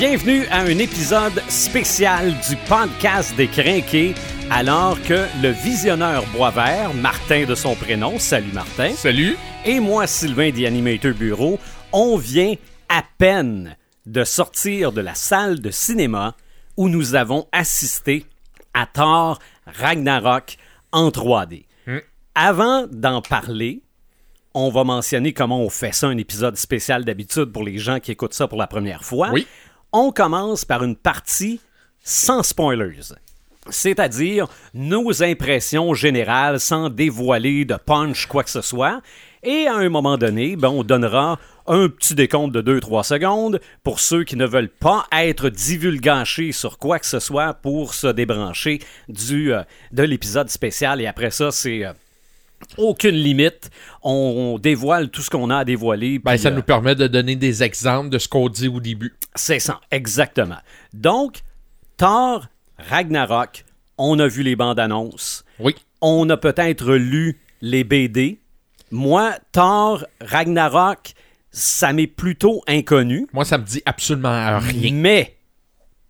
Bienvenue à un épisode spécial du podcast des Crinqués, alors que le visionneur Boisvert, Martin de son prénom, salut Martin, Salut. et moi, Sylvain The Animator Bureau, on vient à peine de sortir de la salle de cinéma où nous avons assisté à Thor Ragnarok en 3D. Avant d'en parler, on va mentionner comment on fait ça, un épisode spécial d'habitude pour les gens qui écoutent ça pour la première fois. Oui. On commence par une partie sans spoilers. C'est-à-dire nos impressions générales sans dévoiler de punch quoi que ce soit. Et à un moment donné, ben, on donnera un petit décompte de 2-3 secondes pour ceux qui ne veulent pas être divulgachés sur quoi que ce soit pour se débrancher du, euh, de l'épisode spécial. Et après ça, c'est euh, aucune limite. On, on dévoile tout ce qu'on a à dévoiler. Ben, ça euh, nous permet de donner des exemples de ce qu'on dit au début. c'est ça, exactement. Donc, Thor, Ragnarok, on a vu les bandes annonces. Oui. On a peut-être lu les BD. Moi, Thor, Ragnarok, ça m'est plutôt inconnu. Moi, ça me dit absolument rien. Mais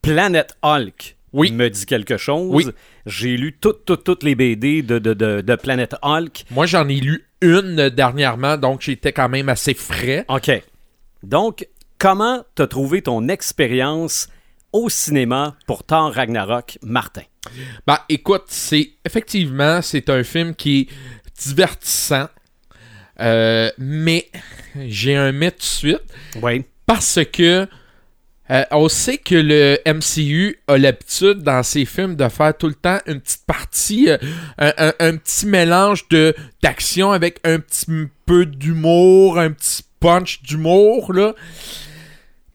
Planet Hulk Oui. me dit quelque chose. Oui. J'ai lu toutes, toutes, toutes les BD de, de, de, de Planet Hulk. Moi, j'en ai lu une dernièrement, donc j'étais quand même assez frais. OK. Donc, comment t'as trouvé ton expérience au cinéma pour Thor Ragnarok, Martin? Ben, écoute, c'est effectivement, c'est un film qui est divertissant, euh, mais j'ai un mais tout de suite Oui. parce que euh, on sait que le MCU a l'habitude dans ses films de faire tout le temps une petite partie, euh, un, un- un petit mélange de d'action avec un petit peu d'humour, un petit punch d'humour là.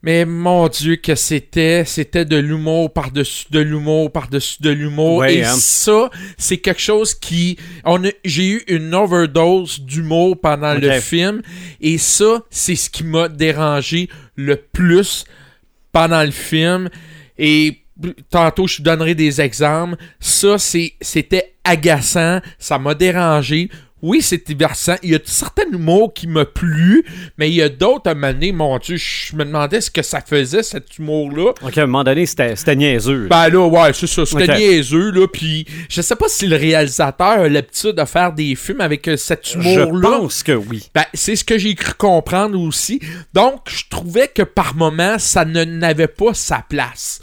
Mais mon Dieu que c'était, c'était de l'humour par-dessus de l'humour par-dessus de l'humour. Ouais, Et hein. ça, c'est quelque chose qui, on j'ai eu une overdose d'humour pendant le film. Et ça, c'est ce qui m'a dérangé le plus pendant le film. Et tantôt, je donnerai des exemples. Ça, c'était agaçant. Ça m'a dérangé. Oui, c'est divertissant. Il y a certains humours qui m'a plu, mais il y a d'autres à un moment donné, mon Dieu, je me demandais ce que ça faisait, cet humour-là. OK, à un moment donné, c'était niaiseux. là. Ben là, ouais, c'est ça. C'était niaiseux, là. Puis, je sais pas si le réalisateur a l'habitude de faire des films avec euh, cet Je humour-là. pense que oui. Ben, c'est ce que j'ai cru comprendre aussi. Donc, je trouvais que par moment, ça n'avait pas sa place.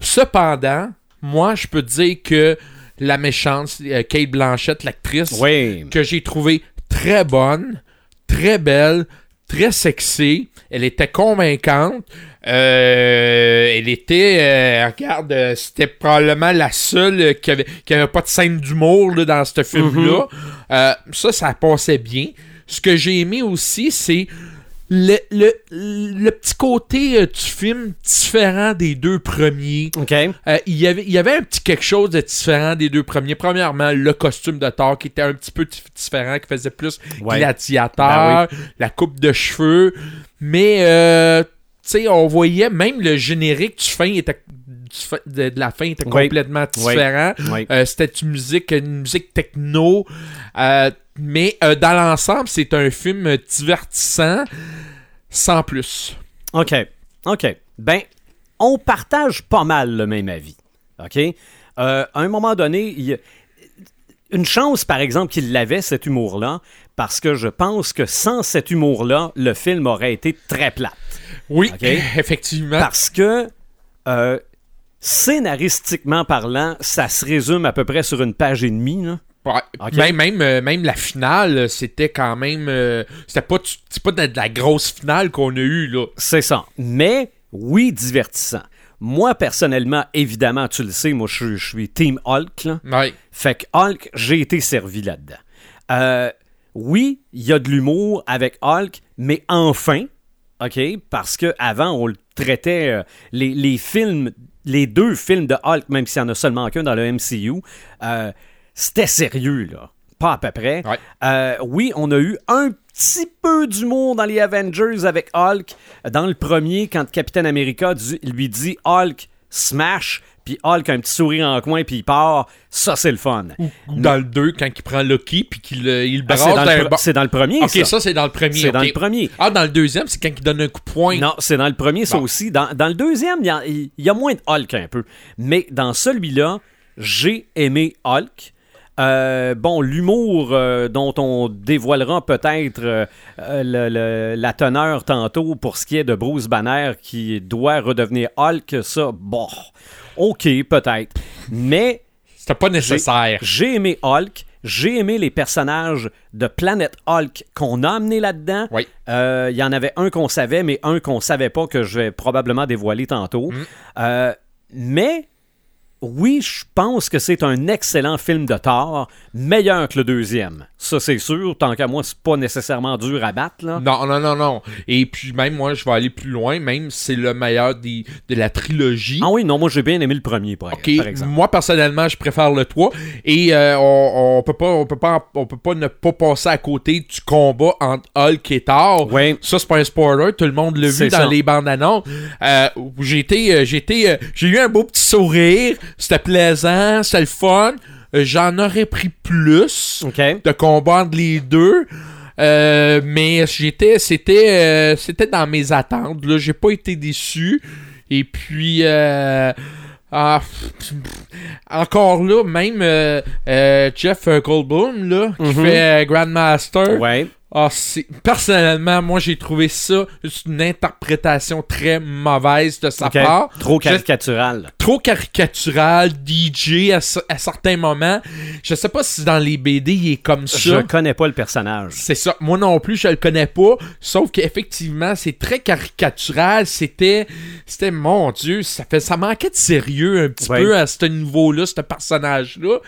Cependant, moi, je peux dire que la méchante, euh, Kate Blanchett, l'actrice, Oui. que j'ai trouvé très bonne, très belle, très sexy. Elle était convaincante. Euh, elle était, euh, regarde, euh, c'était probablement la seule qui avait, qui avait pas de scène d'humour là, dans ce film-là. Euh, ça, ça passait bien. Ce que j'ai aimé aussi, c'est le, le, le petit côté euh, du film différent des deux premiers. OK. Euh, il, y avait, il y avait un petit quelque chose de différent des deux premiers. Premièrement, le costume de Thor qui était un petit peu dif- différent, qui faisait plus Ouais. gladiateur, la coupe de cheveux. Mais, euh, tu sais, on voyait même le générique du fin était, de, la fin était complètement Oui. différent. Oui. Euh, C'était une musique, une musique techno. Euh, mais euh, dans l'ensemble, c'est un film divertissant, sans plus. OK. OK. Ben, on partage pas mal le même avis. OK? Euh, à un moment donné, il y a- une chance, par exemple, qu'il l'avait, cet humour-là, parce que je pense que sans cet humour-là, le film aurait été très plate. Oui, Ok? effectivement. Parce que, euh, scénaristiquement parlant, ça se résume à peu près sur une page et demie. Là. Même, même, euh, même la finale, euh, c'était quand même. euh, c'était pas, pas de la grosse finale qu'on a eue, là. C'est ça. Mais, oui, divertissant. Moi, personnellement, évidemment, tu le sais, moi, je suis- je suis Team Hulk. Là. Ouais. Fait que Hulk, j'ai été servi là-dedans. Euh, oui, il y a de l'humour avec Hulk, mais enfin, OK, parce que avant on le traitait, euh, les, les films, les deux films de Hulk, même s'il y en a seulement qu'un dans le MCU, c'était sérieux, là. Pas à peu près. Ouais. Euh, oui, on a eu un petit peu d'humour dans les Avengers avec Hulk. Dans le premier, quand Captain America lui dit Hulk, smash, puis Hulk a un petit sourire en coin, puis il part, ça c'est le fun. Ou dans le 2, quand il prend Loki, puis qu'il euh, il le Ah, c'est, dans le, pre- bord. c'est dans le premier, Ok, ça. ça, c'est dans le premier. C'est dans le premier. Ah, dans le deuxième, c'est quand il donne un coup de poing. Non, c'est dans le premier, ça aussi. Dans, dans le deuxième, il y, a, il y a moins de Hulk un peu. Mais dans celui-là, j'ai aimé Hulk. Euh, bon, l'humour euh, dont on dévoilera peut-être euh, le- le- la teneur tantôt pour ce qui est de Bruce Banner qui doit redevenir Hulk, ça, bon, ok, peut-être. Mais C'était pas nécessaire. j'ai aimé Hulk. J'ai aimé les personnages de Planet Hulk qu'on a amenés là-dedans. Oui. Euh, Il y en avait un qu'on savait, mais un qu'on savait pas que je vais probablement dévoiler tantôt. Mm. Euh, mais oui, je pense que c'est un excellent film de Thor, meilleur que le deuxième. Ça, c'est sûr. Tant qu'à moi, c'est pas nécessairement dur à battre. Là. Non, non, non, non. Et puis même moi, je vais aller plus loin, même c'est le meilleur des, de la trilogie. Ah oui, non, moi j'ai bien aimé le premier, par, exemple. moi personnellement, je préfère le 3 et euh, on, on peut pas on peut pas on peut pas ne pas passer à côté du combat entre Hulk et Thor. Ouais. Ça c'est pas un spoiler, tout le monde l'a vu dans les bandes annonces. Euh, j'ai été euh, euh, j'ai eu un beau petit sourire, c'était plaisant, c'était le fun. Euh, J'en aurais pris plus de combat entre les deux. Euh, mais j'étais c'était euh, c'était dans mes attentes là j'ai pas été déçu et puis euh, ah, encore là même Jeff Goldblum là qui Mhm. fait Grandmaster Ouais. Ah, c'est personnellement moi j'ai trouvé ça une interprétation très mauvaise de sa part Trop Je- caricatural. trop caricatural, DJ à, ce- à certains moments. Je sais pas si dans les BD il est comme ça. Je connais pas le personnage. C'est ça. Moi non plus, je le connais pas. Sauf qu'effectivement, c'est très caricatural. C'était, c'était, mon Dieu, ça fait, ça manquait de sérieux un petit Ouais. peu à ce niveau-là, ce personnage-là.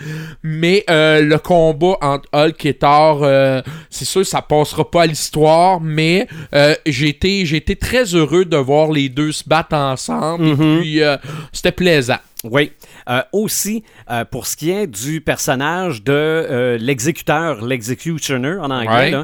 Mais euh, le combat entre Hulk et Thor, euh, c'est sûr, ça passera pas à l'histoire. Mais euh, j'ai été, très heureux de voir les deux se battre ensemble. Mhm. Et puis, euh, c'était plaisant. Oui. Euh, aussi, euh, pour ce qui est du personnage de euh, l'exécuteur, l'executioner en anglais,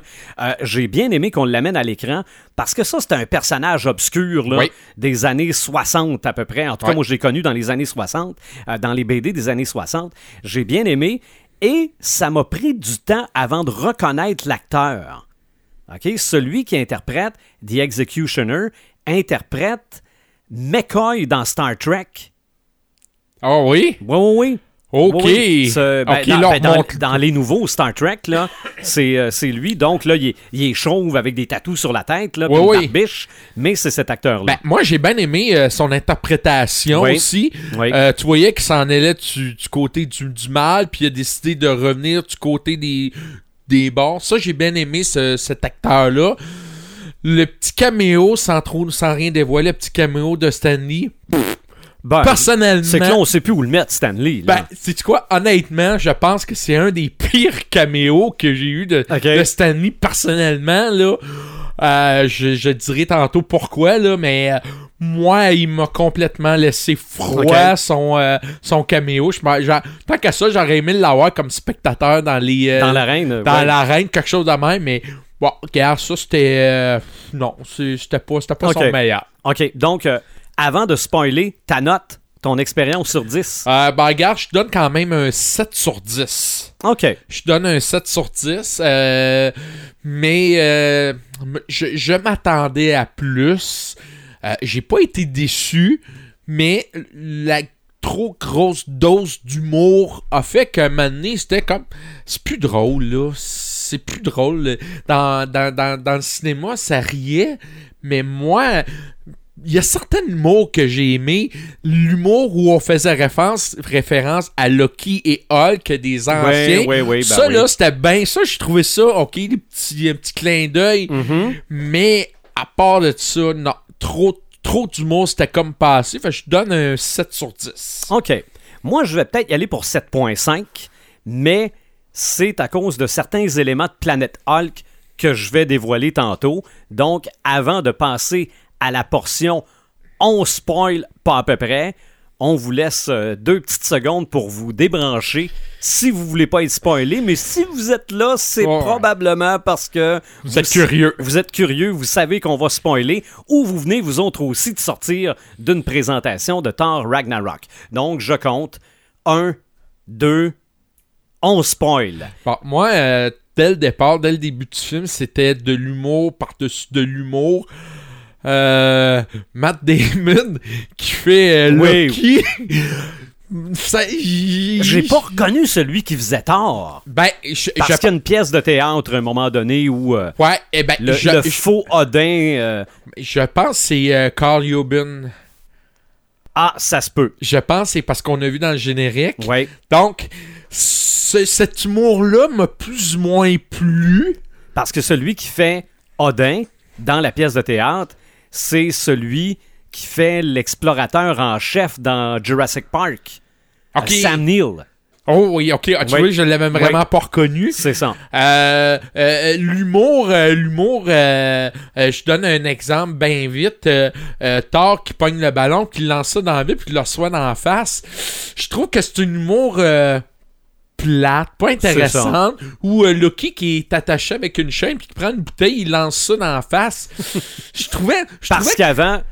j'ai bien aimé qu'on l'amène à l'écran parce que ça, c'est un personnage obscur là, Oui. des années 60 à peu près. En tout cas, moi, je l'ai connu dans les années 60, euh, dans les BD des années 60. J'ai bien aimé et ça m'a pris du temps avant de reconnaître l'acteur. Celui qui interprète The Executioner interprète McCoy dans Star Trek. Ah oui? Oui, oui, oui. Ok. Oui, oui. Ce- ben, dans, ben, dans- les nouveaux Star Trek, là, c'est euh, c'est lui. Donc, là, il est, il est chauve avec des tatous sur la tête, là, Oui, une oui. barbiche, mais c'est cet acteur-là. Ben, moi, j'ai bien aimé euh, son interprétation aussi. Euh, tu voyais qu'il s'en allait du, du côté du, du mal, puis il a décidé de revenir du côté des, des bons. Ça, j'ai bien aimé ce- cet acteur-là. Le petit caméo, sans, trop, sans rien dévoiler, le petit caméo de Stanley. Ben, Personnellement, c'est que là, on sait plus où le mettre, Stanley. là. ben, sais quoi, honnêtement, je pense que c'est un des pires caméos que j'ai eu de, Stanley personnellement, là. Euh, je, je dirai tantôt pourquoi, là, mais euh, moi, il m'a complètement laissé froid son, euh, son caméo. Je tant qu'à ça, j'aurais aimé l'avoir comme spectateur dans les. dans l'arène. dans ouais. l'arène, quelque chose de même, mais bon, regarde, ça c'était. non, c'était pas, c'était pas son meilleur. OK, donc, avant de spoiler, ta note, ton expérience sur 10. Euh, ben, regarde, je donne quand même un 7 sur 10. OK. Je donne un 7 sur 10. euh, mais euh, je, je m'attendais à plus. Euh, J'ai pas été déçu, mais la trop grosse dose d'humour a fait qu'à un moment donné, c'était comme. C'est plus drôle, là. C'est plus drôle. Dans, dans, dans, dans le cinéma, ça riait, mais moi. Il y a certains humours que j'ai aimé. L'humour où on faisait référence, référence à Loki et Hulk des anciens. oui, ben ça, là, c'était bien ça. J'ai trouvé ça, OK, des petits, un petit clin d'œil. Mhm. Mais à part de ça, non. Trop, trop d'humour, c'était comme passé. Fait que je donne un 7 sur 10. OK. Moi, je vais peut-être y aller pour 7.5, mais c'est à cause de certains éléments de Planète Hulk que je vais dévoiler tantôt. Donc, avant de passer à la portion on spoil pas à peu près, on vous laisse euh, deux petites secondes pour vous débrancher si vous voulez pas être spoilé. Mais si vous êtes là, c'est probablement parce que Vous êtes curieux. Vous êtes curieux, vous savez qu'on va spoiler, ou vous venez vous autres aussi de sortir d'une présentation de Thor Ragnarok. Donc, je compte 1, 2, on spoil. Bon, moi, euh, dès le départ, dès le début du film, c'était de l'humour par-dessus de l'humour. Euh, Matt Damon qui fait euh, Oui. Loki. J'ai pas reconnu celui qui faisait Thor. Ben, je, Parce je- qu'il y a une pièce de théâtre à un moment donné où euh, Ouais, eh ben, le, je, le je- faux Odin. je pense que c'est Carl Jobin. ah, ça se peut. Je pense que c'est parce qu'on a vu dans le générique. Ouais. Donc, ce- cet humour-là m'a plus ou moins plu. Parce que celui qui fait Odin dans la pièce de théâtre, c'est celui qui fait l'explorateur en chef dans Jurassic Park. Ok. Sam Neill. Oh oui, ok. Ah, tu Oui. vois, je l'avais vraiment Oui. pas reconnu. C'est ça. Euh, euh, l'humour, euh, l'humour, euh, euh, je donne un exemple bien vite. Euh, euh, Thor qui pogne le ballon, qui lance ça dans la vie, puis qui le reçoit dans la face. Je trouve que c'est un humour euh, plate, pas intéressant. Ou euh, Loki qui est attaché avec une chaîne, puis qui prend une bouteille, il lance ça dans la face. Je trouvais, je Parce trouvais qu'avant,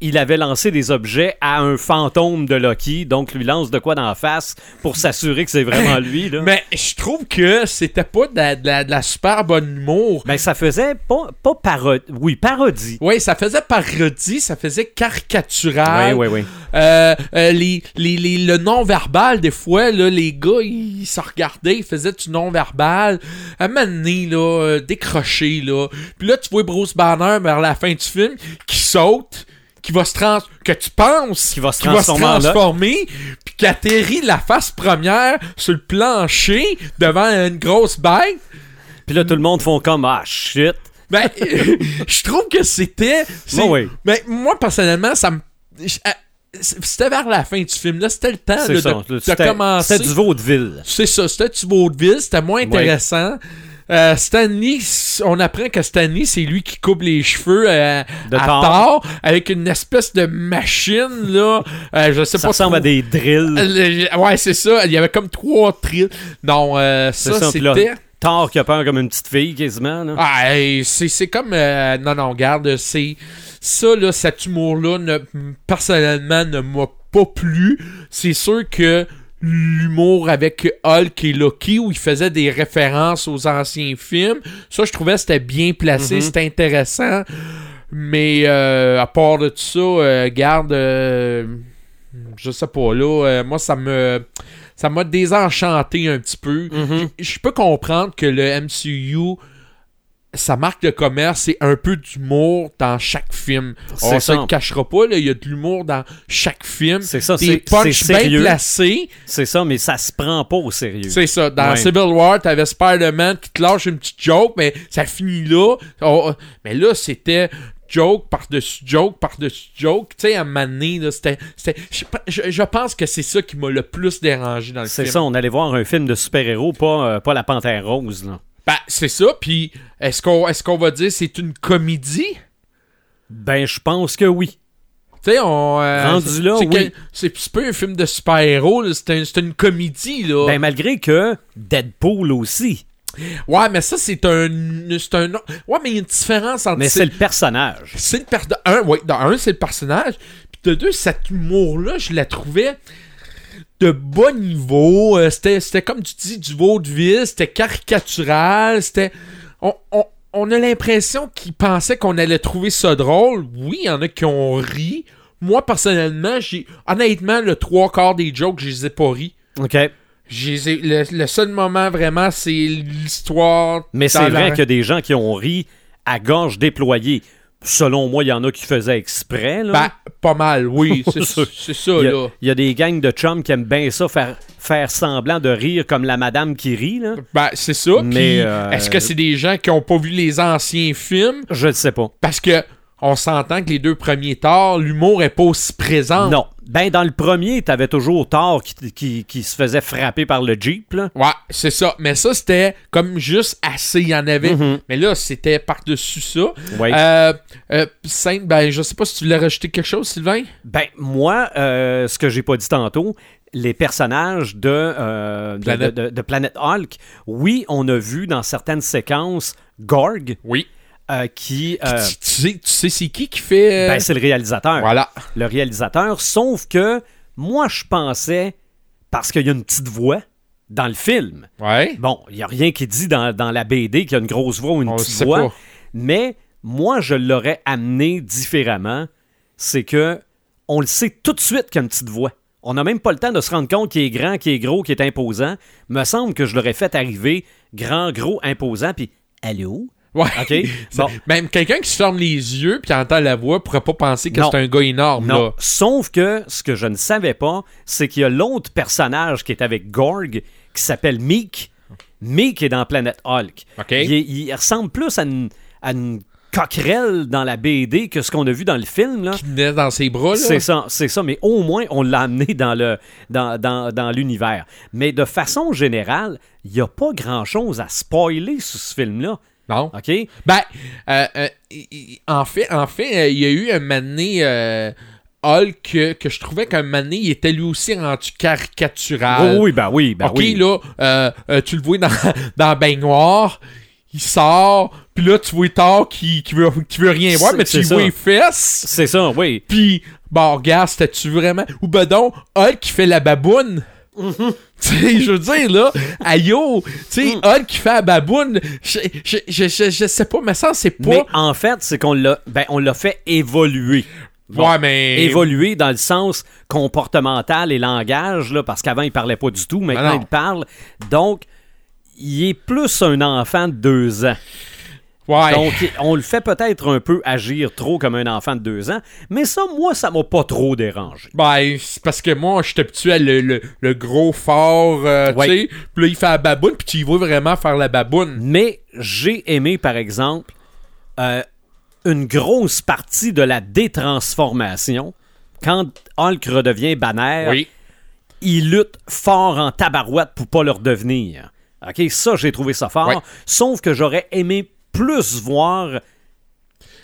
il avait lancé des objets à un fantôme de Loki, donc lui lance de quoi dans la face pour s'assurer que c'est vraiment lui. Là. mais je trouve que c'était pas de la, de la- de la super bonne humour. Ben, ça faisait pas, pas parodie. Oui, parodie. Oui, ça faisait parodie, ça faisait caricatural. Oui, oui, oui. Euh, euh, les, les, les- le non-verbal, des fois, là, les gars, ils se regardaient, ils faisaient du non-verbal. À un moment donné, là, euh, décroché, là. Puis là, tu vois Bruce Banner vers la fin du film qui saute, qui va se trans... que tu penses Qui va se qu'il va se transformer puis qui atterrit de la face première sur le plancher devant une grosse bête. Puis là, tout le monde font comme Ah, shit. Ben, je trouve que c'était. oui. Mais moi, personnellement, ça me. ah, C'était vers la fin du film, là. C'était le temps C'est là, ça. de, commencer. c'était du vaudeville. C'est ça, c'était du vaudeville, c'était moins intéressant. Euh, Stanley, on apprend que Stanley, c'est lui qui coupe les cheveux euh, De à. Thor avec une espèce de machine, là. Euh, je sais Ça pas ressemble trop- à des drills. Euh, Ouais, c'est ça. Il y avait comme trois trills. Non, euh, C'est ça, ça, c'était. Thor qui a peur comme une petite fille, quasiment. Là. Ah, c'est c'est comme. non, non, regarde, c'est. Ça, là, cet humour-là, ne- personnellement, ne m'a pas plu. C'est sûr que l'humour avec Hulk et Loki, où il faisait des références aux anciens films, ça, je trouvais que c'était bien placé, Mhm. c'était intéressant. Mais à part de tout ça, euh, garde. euh, je sais pas, là, euh, moi, ça me. Ça m'a désenchanté un petit peu Mhm. je peux comprendre que le MCU, sa marque de commerce, c'est un peu d'humour dans chaque film. C'est On se le cachera pas, il y a de l'humour dans chaque film. C'est ça, Des c'est punchs c'est bien placés. C'est ça, mais ça se prend pas au sérieux. C'est ça. Dans Ouais. Civil War, t'avais Spider-Man qui te lâche une petite joke, mais ça finit là. Oh, mais là, c'était joke par-dessus joke par-dessus joke. Tu sais, à là, c'était... Je, je- pense que c'est ça qui m'a le plus dérangé dans le C'est film. ça, on allait voir un film de super-héros, pas, euh, pas la Panthère Rose. Là. Ben, c'est ça. Puis, est-ce qu'on est qu'on va dire c'est une comédie? Ben, je pense que oui. Tu sais, on. euh, Rendu c'est- là, c'est oui. pas un film de super-héros, c'est un- c'est une comédie, là. Ben, malgré que Deadpool aussi. ouais, mais ça, c'est un. C'est un. Ouais, mais il y a une différence entre. Mais c'est le personnage. C'est le per- de un, ouais, un, c'est le personnage. Puis de deux, cet humour-là, je la trouvais de bas niveau. Euh, c'était, comme tu dis, du vaudeville, c'était caricatural, c'était. On, on, on a l'impression qu'ils pensaient qu'on allait trouver ça drôle. Oui, il y en a qui ont ri. Moi, personnellement, j'ai. Honnêtement, le trois quarts des jokes, je les ai pas ri. OK. Ai- le, le seul moment vraiment, c'est l'histoire. Mais c'est la- vrai qu'il y a des gens qui ont ri à gorge déployée. Selon moi, il y en a qui faisaient exprès. Là. Ben, pas mal, oui. C'est, ça, il, y a, là. il y a des gangs de chums qui aiment bien ça, faire, faire semblant de rire comme la madame qui rit. Là. Ben, c'est ça. Mais, euh, est-ce que c'est des gens qui ont pas vu les anciens films? Je ne sais pas. Parce que on s'entend que les deux premiers torts, l'humour est pas aussi présent. Non. Ben, dans le premier, t'avais toujours Thor qui, qui, qui se faisait frapper par le Jeep, là. Ouais, c'est ça. Mais ça, c'était comme juste assez. Il y en avait. Mhm. Mais là, c'était par-dessus ça. Ouais. Euh, euh, Sainte, ben, je sais pas si tu voulais rajouter quelque chose, Sylvain? Ben, moi, euh, ce que j'ai pas dit tantôt, les personnages de, euh, de, Planète. de- de- de Planet Hulk, oui, on a vu dans certaines séquences Gorg, Oui. Euh, qui... euh, tu, tu sais, tu sais c'est qui qui fait. euh, ben, c'est le réalisateur. voilà. Le réalisateur, sauf que moi, je pensais, parce qu'il y a une petite voix dans le film, Ouais. Bon, il n'y a rien qui dit dans, dans la BD qu'il y a une grosse voix ou une On petite voix. pas. Mais moi, je l'aurais amené différemment. C'est que on le sait tout de suite qu'il y a une petite voix. On n'a même pas le temps de se rendre compte qu'il est grand, qu'il est gros, qu'il est imposant. Me semble que je l'aurais fait arriver grand, gros, imposant, puis allô? Ouais. OK? Ça- Bon. Même quelqu'un qui se ferme les yeux puis entend la voix pourrait pas penser que c'est un gars énorme. Non. Là. Sauf que ce que je ne savais pas, c'est qu'il y a l'autre personnage qui est avec Gorg, qui s'appelle Meek. Meek est dans Planet Hulk. OK. Il, ressemble plus à une, à une coquerelle dans la BD que ce qu'on a vu dans le film. Là. Qui naît dans ses bras. C'est ça, c'est ça, mais au moins on l'a amené dans le dans, dans, dans l'univers. Mais de façon générale, il n'y a pas grand-chose à spoiler sur ce film-là. Non. OK? Ben, euh, euh, en fait, en fait, euh, il y a eu un mané euh, Hulk que je trouvais qu'un mané, il était lui aussi rendu caricatural. Oh oui, ben oui, ben ok, oui. là, euh, euh, tu le vois dans, dans la baignoire, il sort, puis là, tu vois Thor qui, qui, veut, qui veut rien voir, mais tu vois les fesses, C'est ça, oui. puis, bon, regarde, c'était-tu vraiment... Ou ben donc, Hulk qui fait la baboune... Tu sais, je veux dire, là, ayo, tu sais, Mm. Hulk qui fait la baboune, je, je, je, je, sais pas, mais ça, c'est pas... Mais en fait, c'est qu'on l'a ben, on l'a fait évoluer. Bon, ouais, mais... Évoluer dans le sens comportemental et langage, là, parce qu'avant, il parlait pas du tout. Ben Maintenant, non. il parle. Donc, il est plus un enfant de deux ans. Ouais. Donc, on le fait peut-être un peu agir trop comme un enfant de deux ans, mais ça, moi, ça m'a pas trop dérangé. Ben, c'est parce que moi, je suis habitué à le, le, le gros fort, euh, Ouais. tu sais. Puis là, il fait la baboune, puis tu y vois vraiment faire la baboune. Mais j'ai aimé, par exemple, euh, une grosse partie de la détransformation. Quand Hulk redevient Banner, Oui. il lutte fort en tabarouette pour pas le redevenir. OK, ça, j'ai trouvé ça fort. Sauf que j'aurais aimé plus voir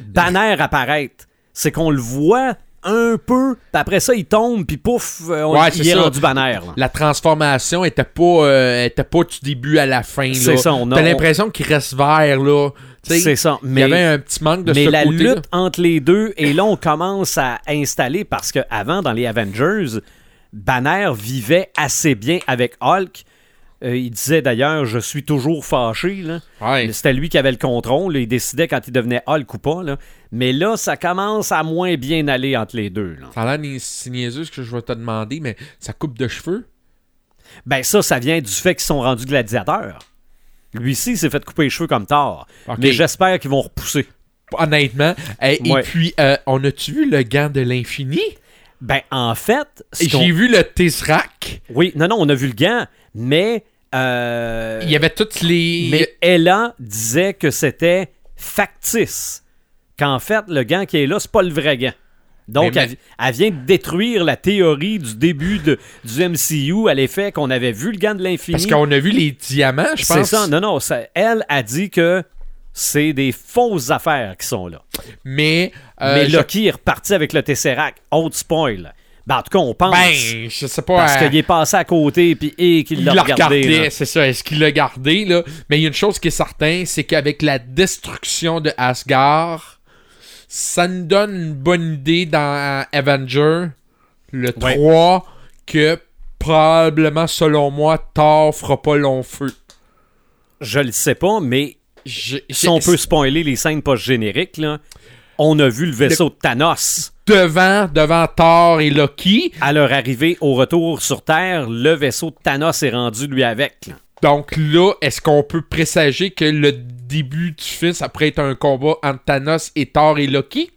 Banner apparaître. C'est qu'on le voit un peu, puis après ça, il tombe, puis pouf, euh, on- Ouais, il est ça. rendu Banner. là. La transformation était pas, euh, était pas du début à la fin. C'est ça, on a- T'as l'impression qu'il reste vert, là. C'est ça. Il y Mais, avait un petit manque de mais ce la côté lutte entre les deux, et là, on commence à installer, parce qu'avant, dans les Avengers, Banner vivait assez bien avec Hulk. Euh, il disait d'ailleurs, je suis toujours fâché. Là. Ouais. C'était lui qui avait le contrôle. là. Il décidait quand il devenait Hulk ou pas. là. Mais là, ça commence à moins bien aller entre les deux. là. Ça a l'air niaiseux ce que je vais te demander, mais sa coupe de cheveux? Ben ça, ça vient du fait qu'ils sont rendus gladiateurs. Lui-ci, il s'est fait couper les cheveux comme tard. Mais j'espère qu'ils vont repousser. Honnêtement. Et, et puis, euh, on a-tu vu le gant de l'infini? Ben, en fait, J'ai vu le Tesseract. oui, non, non, on a vu le gant, mais euh, Il y avait toutes les. mais Ella disait que c'était factice. Qu'en fait, le gant qui est là, c'est pas le vrai gant. Donc, Mais- elle, elle vient de détruire la théorie du début de, du MCU à l'effet qu'on avait vu le gant de l'infini. Parce qu'on a vu les diamants, je pense. C'est ça, non, non, ça- elle a dit que c'est des fausses affaires qui sont là. Mais. euh, mais je- Loki est reparti avec le Tesseract. Autre spoil. Ben, en tout cas, on pense. Ben, je sais pas. parce euh, qu'il est passé à côté puis et qu'il il l'a regardé. c'est ça. Est-ce qu'il l'a gardé, là? Mais il y a une chose qui est certaine, c'est qu'avec la destruction de Asgard, ça nous donne une bonne idée dans Avenger, le Ouais. 3, que probablement, selon moi, Thor fera pas long feu. Je le sais pas, mais Je- si on peut spoiler les scènes post-génériques, là, on a vu le vaisseau de Thanos. Devant, devant Thor et Loki, À leur arrivée au retour sur Terre, le vaisseau de Thanos est rendu lui avec. Donc là, est-ce qu'on peut présager que le début du film, ça pourrait être un combat entre Thanos et Thor et Loki?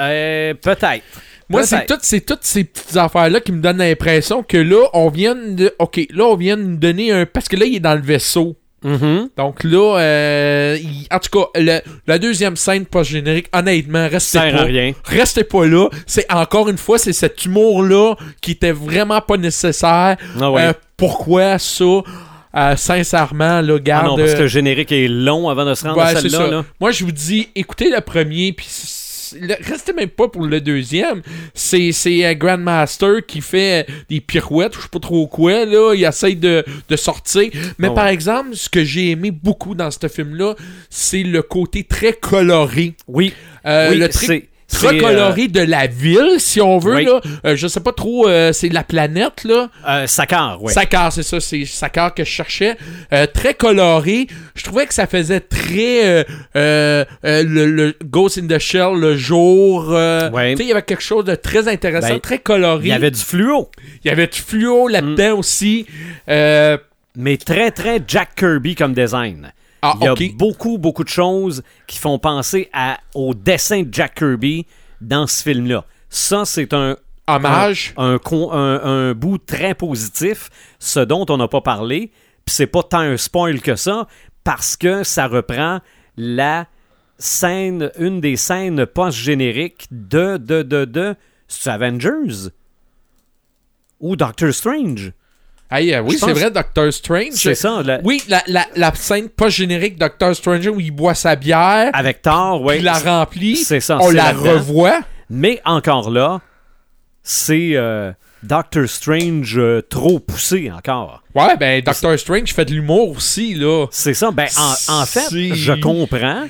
Euh, peut-être. Moi, c'est Peut-être. toutes, c'est toutes ces petites affaires-là qui me donnent l'impression que là, on vient de. Ok, là, on vient de nous donner un. Parce que là, il est dans le vaisseau. Mhm. Donc là, euh, il- en tout cas, le- la deuxième scène post-générique, honnêtement, restez pas. rien. Restez pas là. C'est encore une fois, c'est cet humour-là qui était vraiment pas nécessaire. Ah. Euh, pourquoi ça? Euh, sincèrement, là, Ah garde. non, parce que le générique est long avant de se rendre Ouais, à celle-là. là. Moi, je vous dis, écoutez le premier, puis restez même pas pour le deuxième. C'est c'est euh, Grandmaster qui fait euh, des pirouettes, je sais pas trop quoi, là. Il essaye de, de sortir. Mais Ah par ouais. exemple, ce que j'ai aimé beaucoup dans ce film-là, c'est le côté très coloré. Oui. Euh, oui, le truc c'est. très c'est, euh, coloré de la ville, si on veut, Oui. là. Euh, je sais pas trop, euh, c'est la planète, là. euh, Sakar, ouais. Sakar, c'est ça, c'est Sakar que je cherchais. Euh, très coloré. Je trouvais que ça faisait très le, le Ghost in the Shell le jour. Ouais. Tu sais, il y avait quelque chose de très intéressant, Ben, très coloré. Il y avait du fluo, Il y avait du fluo là-dedans aussi. Euh, mais très, très Jack Kirby comme design. Ah, Il y a beaucoup, beaucoup de choses qui font penser à, au dessin de Jack Kirby dans ce film-là. Ça, c'est un, Hommage? un, con- un- un bout très positif, ce dont on n'a pas parlé. Puis c'est pas tant un spoil que ça, parce que ça reprend la scène, une des scènes post-génériques de, de, de, de, c'est Avengers ou Doctor Strange. Hey, euh, oui, c'est vrai, Doctor Strange. C'est ça, Oui, la, la, la scène post-générique Doctor Strange où il boit sa bière, avec Thor, oui. il la remplit, C'est ça, on la revoit. Mais encore là, c'est euh, Doctor Strange euh, trop poussé encore. Ouais, ben Doctor Strange fait de l'humour aussi, là. C'est ça. Ben, en, en fait, je comprends.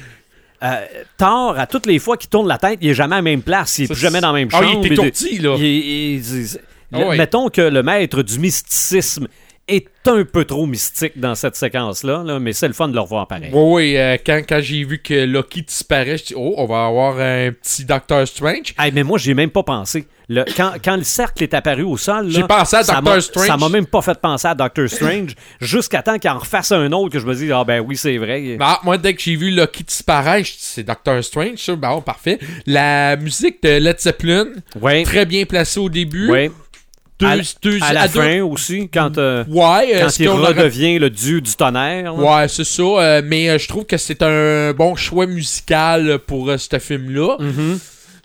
Euh, Thor, à toutes les fois qu'il tourne la tête, il est jamais à la même place. Il est Ça, plus jamais dans la même Ah, chambre. il est étourdi, là. il- il- il- Ah le- ouais. Mettons que le maître du mysticisme est un peu trop mystique dans cette séquence-là, là, mais c'est le fun de le revoir pareil. Oui, oui, euh, quand, quand j'ai vu que Loki disparaît, je dis, oh, on va avoir un petit Doctor Strange. Hey, mais moi, j'ai même pas pensé. Le- quand, quand le cercle est apparu au sol, J'ai pensé à ça Doctor m'a- Strange. Ça m'a même pas fait penser à Doctor Strange, jusqu'à temps qu'il en refasse un autre que je me dis, ah ben oui, c'est vrai. Ah, moi, dès que j'ai vu Loki disparaître, je dis, c'est Doctor Strange, ça? Bon, parfait. La musique de Led Zeppelin, Ouais, très bien placée au début. ouais. Deux, À, deux- à la à deux- fin aussi, quand, euh, Ouais, quand il aurait- redevient le dieu du tonnerre. là? Ouais, c'est ça. euh, mais euh, je trouve que c'est un bon choix musical pour ce film-là. Mhm.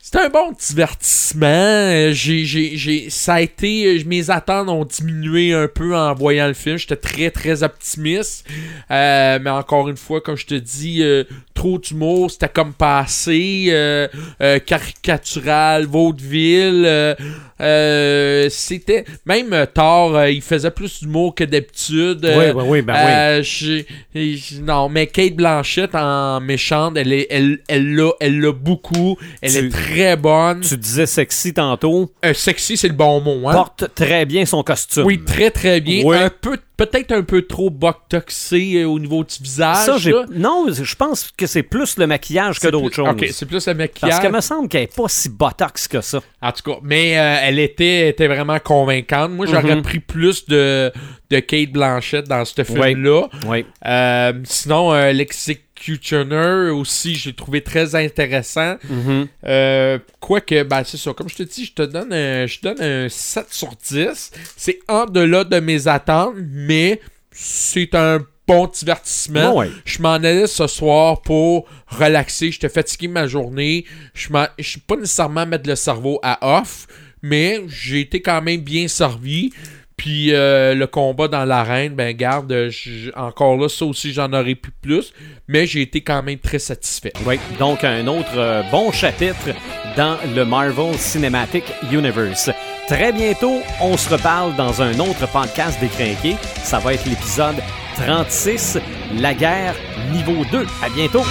C'est un bon divertissement. J'ai, j'ai, j'ai, ça a été, mes attentes ont diminué un peu en voyant le film. J'étais très, très optimiste. Euh, mais encore une fois, comme je te dis, euh, trop d'humour, c'était comme passé, euh, euh, caricatural, vaudeville. euh, euh, c'était même Thor, il faisait plus d'humour que d'habitude. Oui, oui, oui, ben oui. euh, j'ai- j'ai- non, mais Kate Blanchett en méchante, elle est, elle, elle l'a, elle l'a beaucoup. Elle Tu- est très bonne. Tu disais sexy tantôt, Euh, sexy, c'est le bon mot, hein? porte très bien son costume. Oui, très très bien. Oui. Un peu, peut-être un peu trop botoxé euh, au niveau du visage. Ça, j'ai... Non, je pense que c'est plus le maquillage que d'autres plus- choses. Ok, c'est plus le maquillage. Parce que me semble qu'elle est pas si botox que ça. En tout cas, mais euh, elle était, était vraiment convaincante. Moi, j'aurais Mhm. pris plus de, de Kate Blanchett dans ce film-là. Oui. Euh, sinon, euh, l'Executioner aussi, j'ai trouvé très intéressant. Mhm. Euh, Quoique, ben, c'est ça. Comme je te dis, je te donne un, je donne un 7 sur 10. C'est en delà de mes attentes, mais c'est un bon divertissement. Ouais. Je m'en allais ce soir pour relaxer. J'étais fatigué de ma journée. Je je suis pas nécessairement mettre le cerveau à off, mais j'ai été quand même bien servi. Puis euh, le combat dans l'arène, ben garde, encore là, ça aussi j'en aurais pu plus, mais j'ai été quand même très satisfait. Oui, donc un autre euh, bon chapitre dans le Marvel Cinematic Universe. Très bientôt, on se reparle dans un autre podcast décrinqué. Ça va être l'épisode 36, La guerre niveau 2. À bientôt!